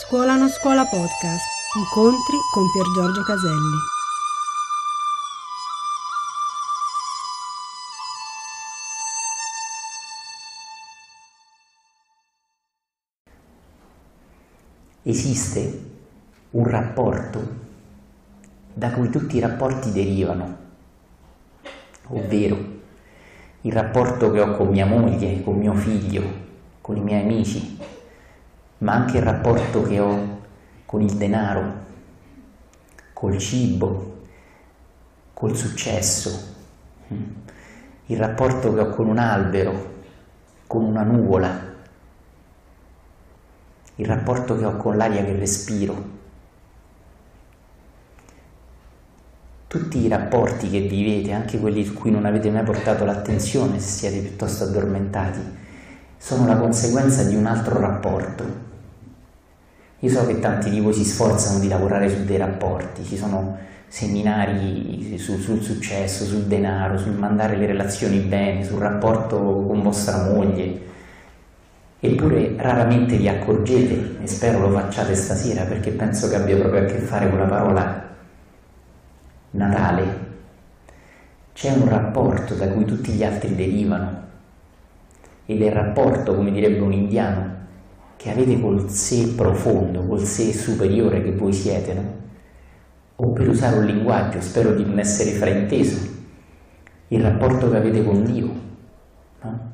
Scuola non scuola podcast. Incontri con Pier Giorgio Caselli. Esiste un rapporto da cui tutti i rapporti derivano, ovvero il rapporto che ho con mia moglie, con mio figlio, con i miei amici, ma anche il rapporto che ho con il denaro, col cibo, col successo, il rapporto che ho con un albero, con una nuvola, il rapporto che ho con l'aria che respiro. Tutti i rapporti che vivete, anche quelli su cui non avete mai portato l'attenzione se siete piuttosto addormentati, sono la conseguenza di un altro rapporto. Io so che tanti di voi si sforzano di lavorare su dei rapporti, ci sono seminari su, sul successo, sul denaro, sul mandare le relazioni bene, sul rapporto con vostra moglie. Eppure raramente vi accorgete, e spero lo facciate stasera perché penso che abbia proprio a che fare con la parola Natale, c'è un rapporto da cui tutti gli altri derivano ed è il rapporto, come direbbe un indiano, che avete col sé profondo, col sé superiore che voi siete, no? O per usare un linguaggio, spero di non essere frainteso, il rapporto che avete con Dio, no?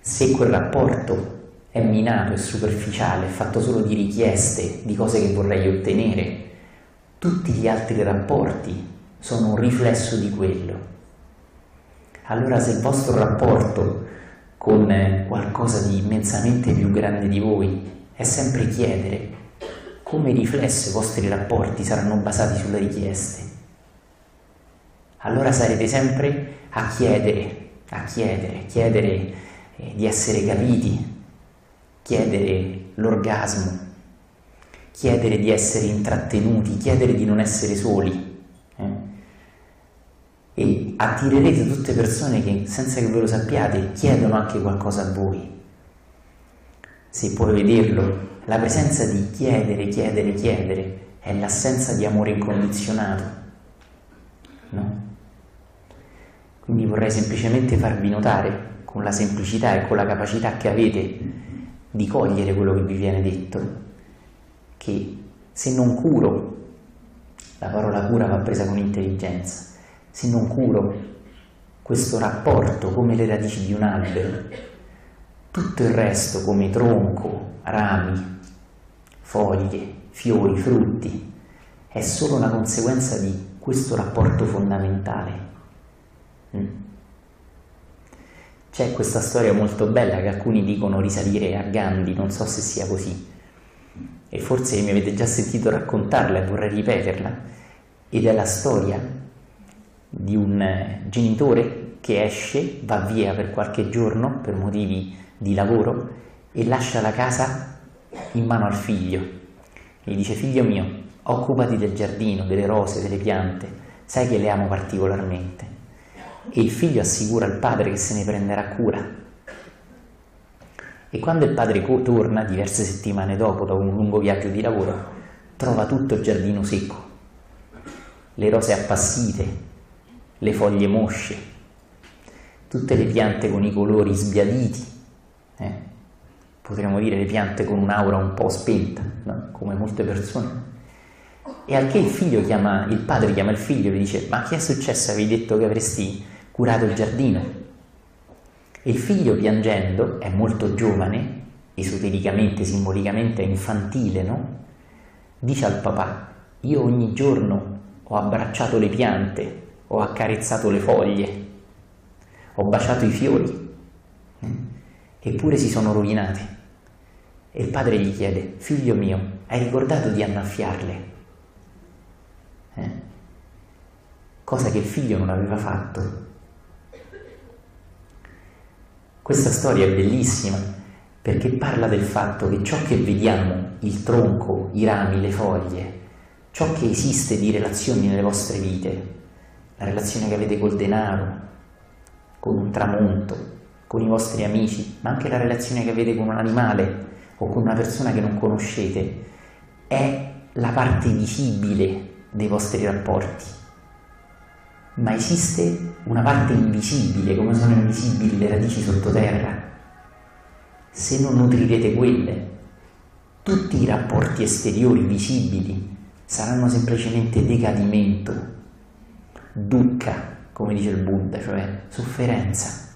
Se quel rapporto è minato, è superficiale, è fatto solo di richieste, di cose che vorrei ottenere, tutti gli altri rapporti sono un riflesso di quello. Allora se il vostro rapporto con qualcosa di immensamente più grande di voi è sempre chiedere, come riflesso i vostri rapporti saranno basati sulle richieste. Allora sarete sempre a chiedere, a chiedere, chiedere eh, di essere capiti, chiedere l'orgasmo, chiedere di essere intrattenuti, chiedere di non essere soli. Eh? E attirerete tutte persone che senza che ve lo sappiate chiedono anche qualcosa a voi. Se puoi vederlo, la presenza di chiedere, chiedere, chiedere è l'assenza di amore incondizionato. No? Quindi vorrei semplicemente farvi notare, con la semplicità e con la capacità che avete di cogliere quello che vi viene detto, che se non curo, la parola cura va presa con intelligenza, se non curo questo rapporto come le radici di un albero, tutto il resto come tronco, rami, foglie, fiori, frutti, è solo una conseguenza di questo rapporto fondamentale. Mm. C'è questa storia molto bella che alcuni dicono risalire a Gandhi, non so se sia così, e forse mi avete già sentito raccontarla e vorrei ripeterla, ed è la storia di un eh, genitore che esce, va via per qualche giorno per motivi di lavoro e lascia la casa in mano al figlio. Gli dice figlio mio, occupati del giardino, delle rose, delle piante, sai che le amo particolarmente. E il figlio assicura al padre che se ne prenderà cura e quando il padre torna, diverse settimane dopo, dopo un lungo viaggio di lavoro, trova tutto il giardino secco, le rose appassite, le foglie mosce, tutte le piante con i colori sbiaditi, eh? potremmo dire le piante con un'aura un po' spenta, no? come molte persone. E al che il figlio chiama, il padre chiama il figlio e gli dice: Ma che è successo? Avevi detto che avresti curato il giardino? il figlio piangendo è molto giovane, esotericamente, simbolicamente è infantile, no? Dice al papà, io ogni giorno ho abbracciato le piante, ho accarezzato le foglie, ho baciato i fiori, eppure si sono rovinati. E il padre gli chiede, figlio mio, hai ricordato di annaffiarle? Eh? Cosa che il figlio non aveva fatto questa storia è bellissima perché parla del fatto che ciò che vediamo, il tronco, i rami, le foglie, ciò che esiste di relazioni nelle vostre vite, la relazione che avete col denaro, con un tramonto, con i vostri amici, ma anche la relazione che avete con un animale, o con una persona che non conoscete è la parte visibile dei vostri rapporti, ma esiste una parte invisibile, come sono invisibili le radici sottoterra. Se non nutrirete quelle, tutti i rapporti esteriori visibili saranno semplicemente decadimento, dukkha, come dice il Buddha, cioè sofferenza.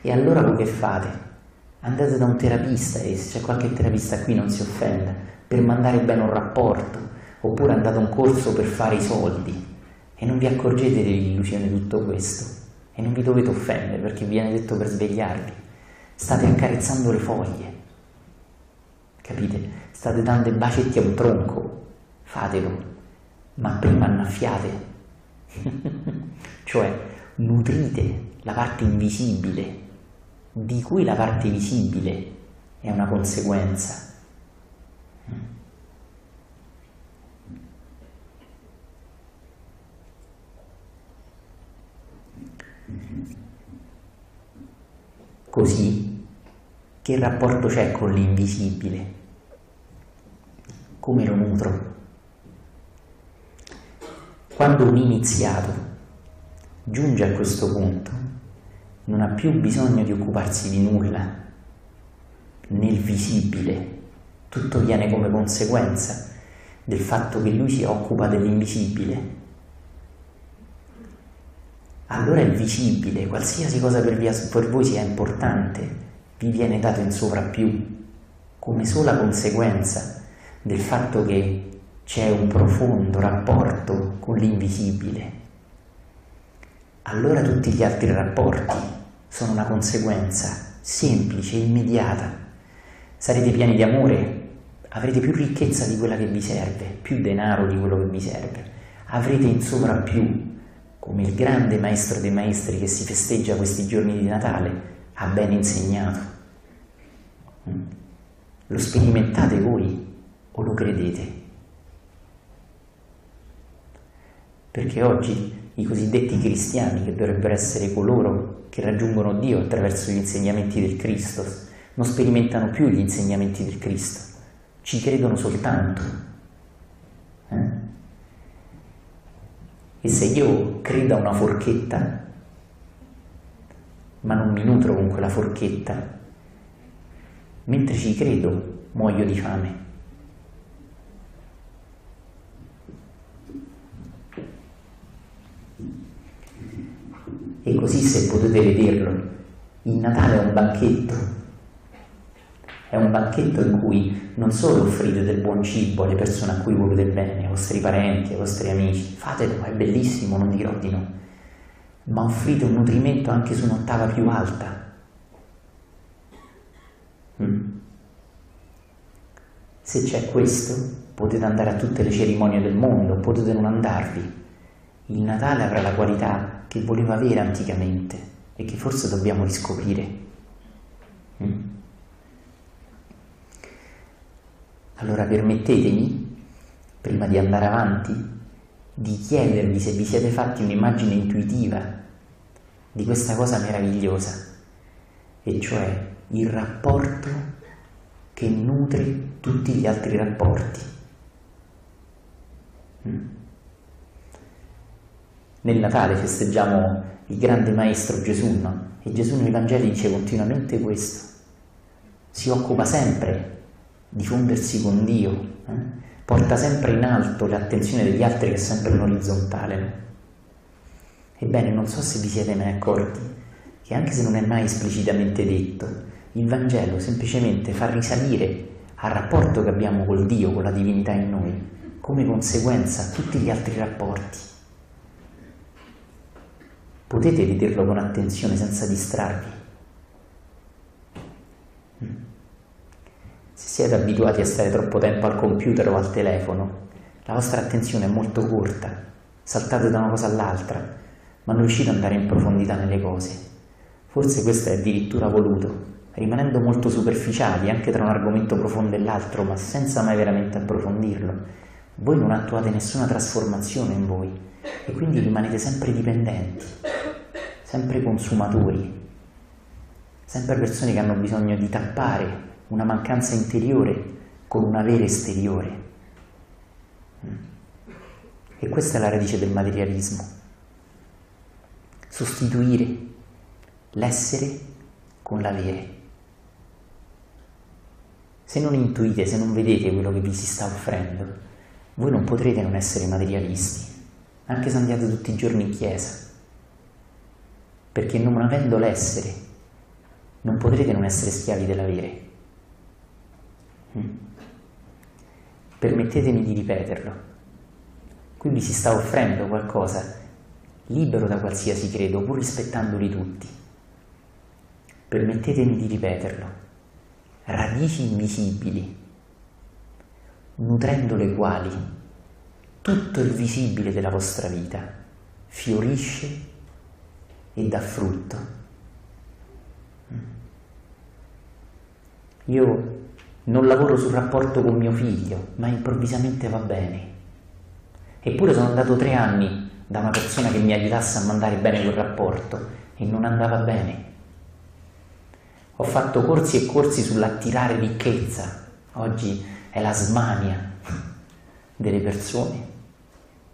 E allora voi che fate? Andate da un terapista e se c'è qualche terapista qui non si offenda, per mandare bene un rapporto, oppure andate a un corso per fare i soldi e non vi accorgete dell'illusione di tutto questo e non vi dovete offendere perché vi viene detto per svegliarvi. State accarezzando le foglie, capite? State dando i bacetti a un tronco, fatelo, ma prima annaffiate, cioè nutrite la parte invisibile, di cui la parte visibile è una conseguenza. Così, che rapporto c'è con l'invisibile? Come lo nutro? Quando un iniziato giunge a questo punto, non ha più bisogno di occuparsi di nulla, nel visibile, tutto viene come conseguenza del fatto che lui si occupa dell'invisibile. Allora il visibile, qualsiasi cosa per, via, per voi sia importante, vi viene dato in sovrappiù, come sola conseguenza del fatto che c'è un profondo rapporto con l'invisibile. Allora tutti gli altri rapporti sono una conseguenza semplice, immediata. Sarete pieni di amore, avrete più ricchezza di quella che vi serve, più denaro di quello che vi serve, avrete in sovrappiù come il grande maestro dei maestri che si festeggia questi giorni di Natale ha ben insegnato. Mm. Lo sperimentate voi o lo credete? Perché oggi i cosiddetti cristiani, che dovrebbero essere coloro che raggiungono Dio attraverso gli insegnamenti del Cristo, non sperimentano più gli insegnamenti del Cristo, ci credono soltanto. Eh? E se io credo a una forchetta, ma non mi nutro con quella forchetta, mentre ci credo muoio di fame. E così se potete vederlo, il Natale è un banchetto è un banchetto in cui non solo offrite del buon cibo alle persone a cui volete bene, ai vostri parenti, ai vostri amici, fatelo, è bellissimo, non dirò di no, ma offrite un nutrimento anche su un'ottava più alta. Mm. Se c'è questo, potete andare a tutte le cerimonie del mondo, potete non andarvi. Il Natale avrà la qualità che voleva avere anticamente e che forse dobbiamo riscoprire. Mm. Allora permettetemi, prima di andare avanti, di chiedervi se vi siete fatti un'immagine intuitiva di questa cosa meravigliosa, e cioè il rapporto che nutre tutti gli altri rapporti. Mm. Nel Natale festeggiamo il grande maestro Gesù, no? E Gesù nei Vangeli dice continuamente questo. Si occupa sempre di fondersi con Dio, eh? porta sempre in alto l'attenzione degli altri che è sempre in orizzontale. Ebbene, non so se vi siete mai accorti che anche se non è mai esplicitamente detto, il Vangelo semplicemente fa risalire al rapporto che abbiamo col Dio, con la divinità in noi, come conseguenza a tutti gli altri rapporti. Potete vederlo con attenzione senza distrarvi. Se siete abituati a stare troppo tempo al computer o al telefono, la vostra attenzione è molto corta, saltate da una cosa all'altra, ma non riuscite ad andare in profondità nelle cose. Forse questo è addirittura voluto, rimanendo molto superficiali anche tra un argomento profondo e l'altro, ma senza mai veramente approfondirlo. Voi non attuate nessuna trasformazione in voi e quindi rimanete sempre dipendenti, sempre consumatori, sempre persone che hanno bisogno di tappare una mancanza interiore con un avere esteriore. Mm. E questa è la radice del materialismo. Sostituire l'essere con l'avere. Se non intuite, se non vedete quello che vi si sta offrendo, voi non potrete non essere materialisti, anche se andate tutti i giorni in chiesa, perché non avendo l'essere, non potrete non essere schiavi dell'avere. Mm. Permettetemi di ripeterlo. Qui vi si sta offrendo qualcosa libero da qualsiasi credo, pur rispettandoli tutti. Permettetemi di ripeterlo radici invisibili, nutrendo le quali tutto il visibile della vostra vita fiorisce e dà frutto. Io non lavoro sul rapporto con mio figlio, ma improvvisamente va bene. Eppure sono andato tre anni da una persona che mi aiutasse a mandare bene quel rapporto e non andava bene. Ho fatto corsi e corsi sull'attirare ricchezza, oggi è la smania delle persone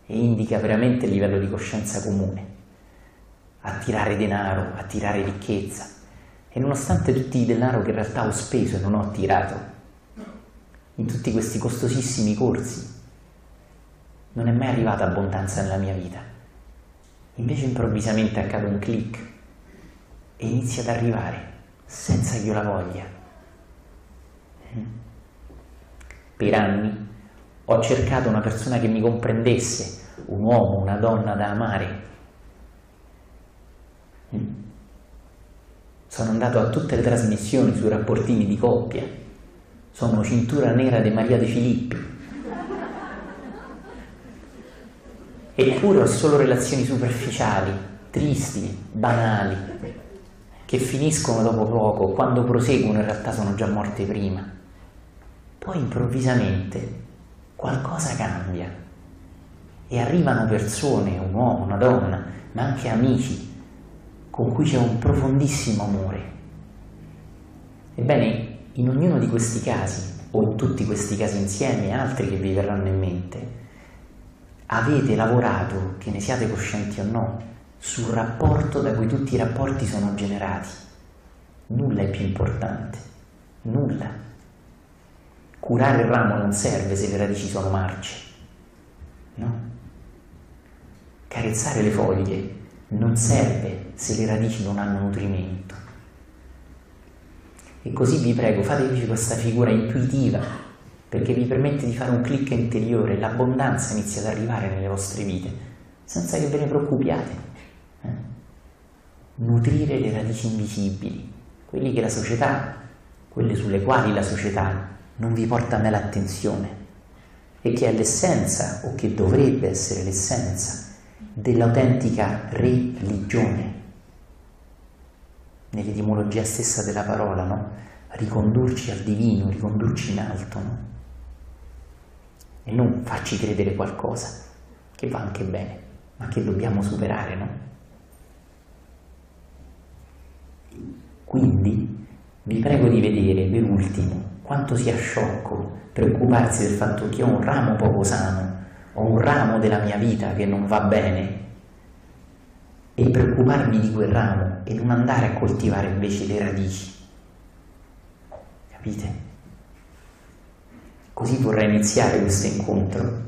e indica veramente il livello di coscienza comune. Attirare denaro, attirare ricchezza. E nonostante tutti i denaro che in realtà ho speso e non ho attirato, in tutti questi costosissimi corsi, non è mai arrivata abbondanza nella mia vita. Invece improvvisamente accade un clic e inizia ad arrivare senza che io la voglia. Per anni ho cercato una persona che mi comprendesse, un uomo, una donna da amare. Sono andato a tutte le trasmissioni sui rapportini di coppia. Sono cintura nera di Maria De Filippi. Eppure ho solo relazioni superficiali, tristi, banali, che finiscono dopo poco, quando proseguono in realtà sono già morte prima. Poi improvvisamente qualcosa cambia e arrivano persone, un uomo, una donna, ma anche amici, con cui c'è un profondissimo amore. Ebbene, in ognuno di questi casi, o in tutti questi casi insieme altri che vi verranno in mente, avete lavorato, che ne siate coscienti o no, sul rapporto da cui tutti i rapporti sono generati. Nulla è più importante, nulla. Curare il ramo non serve se le radici sono marce, no? Carezzare le foglie non serve se le radici non hanno nutrimento. E così vi prego, fatevi questa figura intuitiva perché vi permette di fare un clic interiore, l'abbondanza inizia ad arrivare nelle vostre vite, senza che ve ne preoccupiate nutrire le radici invisibili, quelli che la società, quelle sulle quali la società non vi porta mai l'attenzione e che è l'essenza o che dovrebbe essere l'essenza dell'autentica religione. Nell'etimologia stessa della parola, no? Ricondurci al divino, ricondurci in alto, no? E non farci credere qualcosa, che va anche bene, ma che dobbiamo superare, no? Quindi vi prego di vedere per ultimo quanto sia sciocco preoccuparsi del fatto che ho un ramo poco sano, ho un ramo della mia vita che non va bene e preoccuparmi di quel ramo e non andare a coltivare invece le radici. Capite? Così vorrei iniziare questo incontro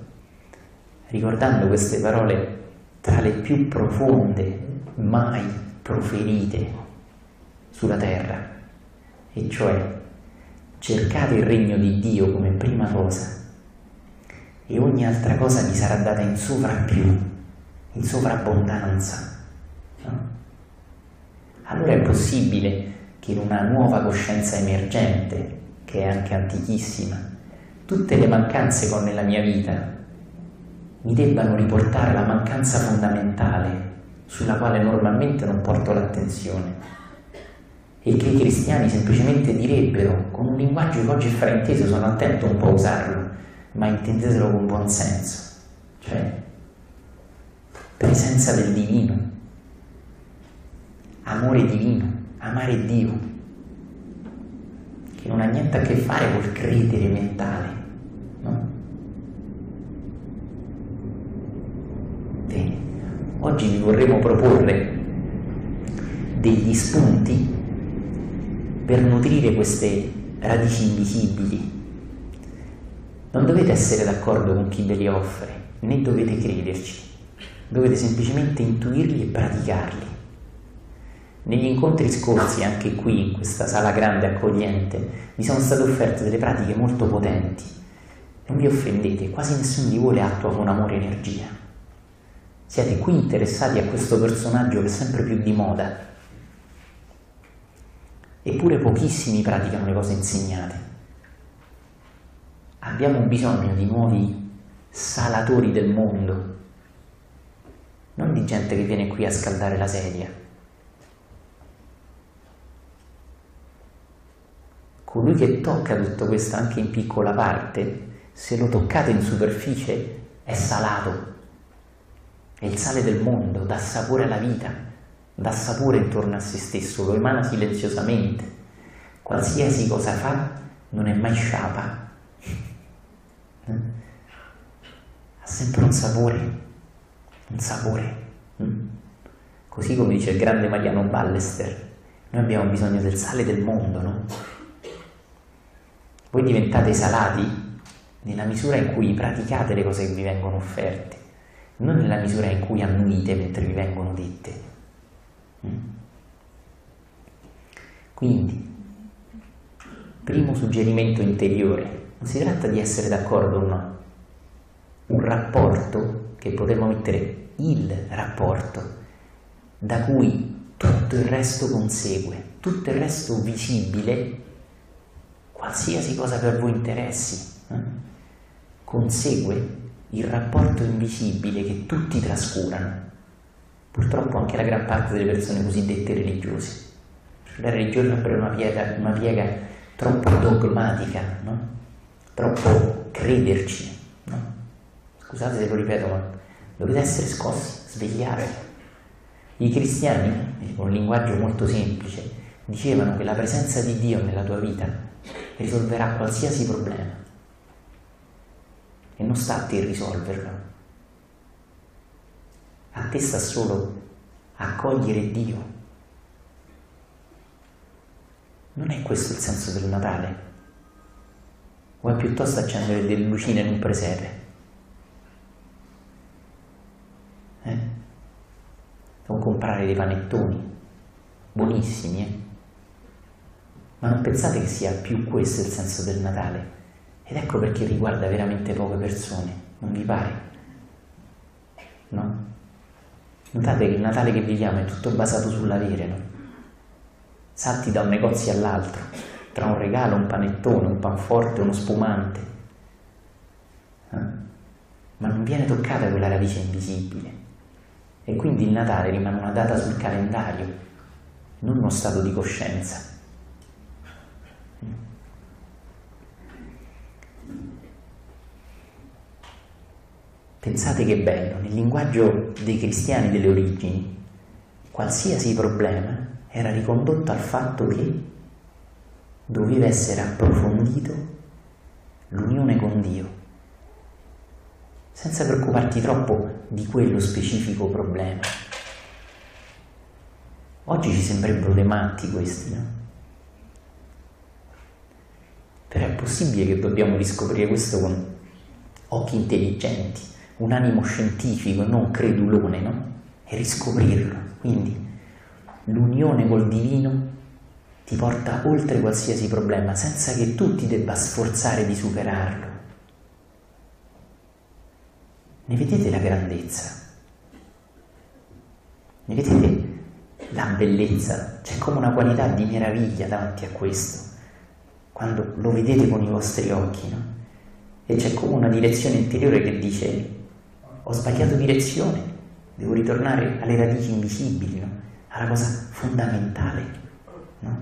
ricordando queste parole tra le più profonde mai proferite sulla terra, e cioè cercate il regno di Dio come prima cosa e ogni altra cosa vi sarà data in sovrappiù, in sovrabbondanza. No? Allora è possibile che in una nuova coscienza emergente, che è anche antichissima, tutte le mancanze che ho nella mia vita mi debbano riportare la mancanza fondamentale sulla quale normalmente non porto l'attenzione e che i cristiani semplicemente direbbero con un linguaggio che oggi è frainteso, sono attento un po' a usarlo, ma intendetelo con buon senso, cioè presenza del divino, amore divino, amare Dio, che non ha niente a che fare col credere mentale, no? Bene, oggi vi vorremmo proporre degli spunti per nutrire queste radici invisibili. Non dovete essere d'accordo con chi ve li offre, né dovete crederci, dovete semplicemente intuirli e praticarli. Negli incontri scorsi, anche qui in questa sala grande accogliente, vi sono state offerte delle pratiche molto potenti. Non vi offendete, quasi nessuno di voi le attua con amore e energia. Siete qui interessati a questo personaggio che è sempre più di moda. Eppure pochissimi praticano le cose insegnate. Abbiamo bisogno di nuovi salatori del mondo, non di gente che viene qui a scaldare la sedia. colui che tocca tutto questo anche in piccola parte, se lo toccate in superficie, è salato. È il sale del mondo, dà sapore alla vita, dà sapore intorno a se stesso, lo emana silenziosamente. Qualsiasi cosa fa non è mai sciapa. Ha sempre un sapore, un sapore. Così come dice il grande Mariano Ballester, noi abbiamo bisogno del sale del mondo, no? Voi diventate salati nella misura in cui praticate le cose che vi vengono offerte, non nella misura in cui annuite mentre vi vengono dette. Mm? Quindi, primo suggerimento interiore, non si tratta di essere d'accordo o no, un rapporto che potremmo mettere il rapporto da cui tutto il resto consegue, tutto il resto visibile qualsiasi cosa per voi interessi, eh? consegue il rapporto invisibile che tutti trascurano. Purtroppo anche la gran parte delle persone cosiddette religiose. La religione è una piega, una piega troppo dogmatica, no? troppo crederci. Scusate se lo ripeto, ma dovete essere scossi, svegliare. I cristiani, con un linguaggio molto semplice, dicevano che la presenza di Dio nella tua vita risolverà qualsiasi problema e non sta a te risolverlo. A te sta solo accogliere Dio. Non è questo il senso del Natale? O è piuttosto accendere delle lucine in un presepe? O comprare dei panettoni buonissimi, eh? Ma non pensate che sia più questo il senso del Natale? Ed ecco perché riguarda veramente poche persone, non vi pare? No? Notate che il Natale che viviamo è tutto basato sull'avere, no? Salti da un negozio all'altro, tra un regalo, un panettone, un panforte, uno spumante. Eh? Ma non viene toccata quella radice invisibile. E quindi il Natale rimane una data sul calendario, non uno stato di coscienza. Pensate che bello, nel linguaggio dei cristiani delle origini, qualsiasi problema era ricondotto al fatto che doveva essere approfondito l'unione con Dio, senza preoccuparti troppo di quello specifico problema. Oggi ci sembrerebbero dei matti questi, no? Però è possibile che dobbiamo riscoprire questo con occhi intelligenti un animo scientifico, non credulone, no? E riscoprirlo. Quindi l'unione col divino ti porta oltre qualsiasi problema, senza che tu ti debba sforzare di superarlo. Ne vedete la grandezza? Ne vedete la bellezza? C'è come una qualità di meraviglia davanti a questo, quando lo vedete con i vostri occhi, no? E c'è come una direzione interiore che dice ho sbagliato direzione, devo ritornare alle radici invisibili, no? alla cosa fondamentale. No?